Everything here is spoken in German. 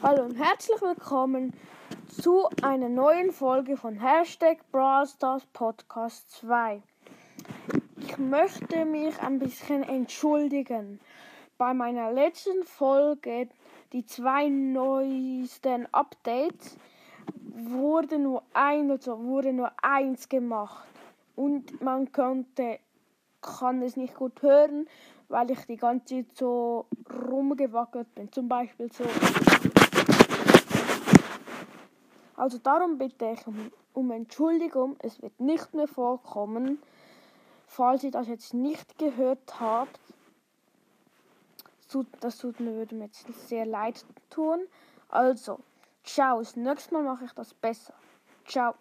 Hallo und herzlich willkommen zu einer neuen Folge von Hashtag Brawl Stars Podcast 2. Ich möchte mich ein bisschen entschuldigen. Bei meiner letzten Folge, die zwei neuesten Updates, wurde nur ein also wurde nur eins gemacht und man konnte kann es nicht gut hören, weil ich die ganze Zeit so rumgewackelt bin. Zum Beispiel so. Also darum bitte ich um, Entschuldigung. Es wird nicht mehr vorkommen, falls ihr das jetzt nicht gehört habt. Das tut mir, würde mir jetzt sehr leid tun. Also, ciao. Das nächste Mal mache ich das besser. Ciao.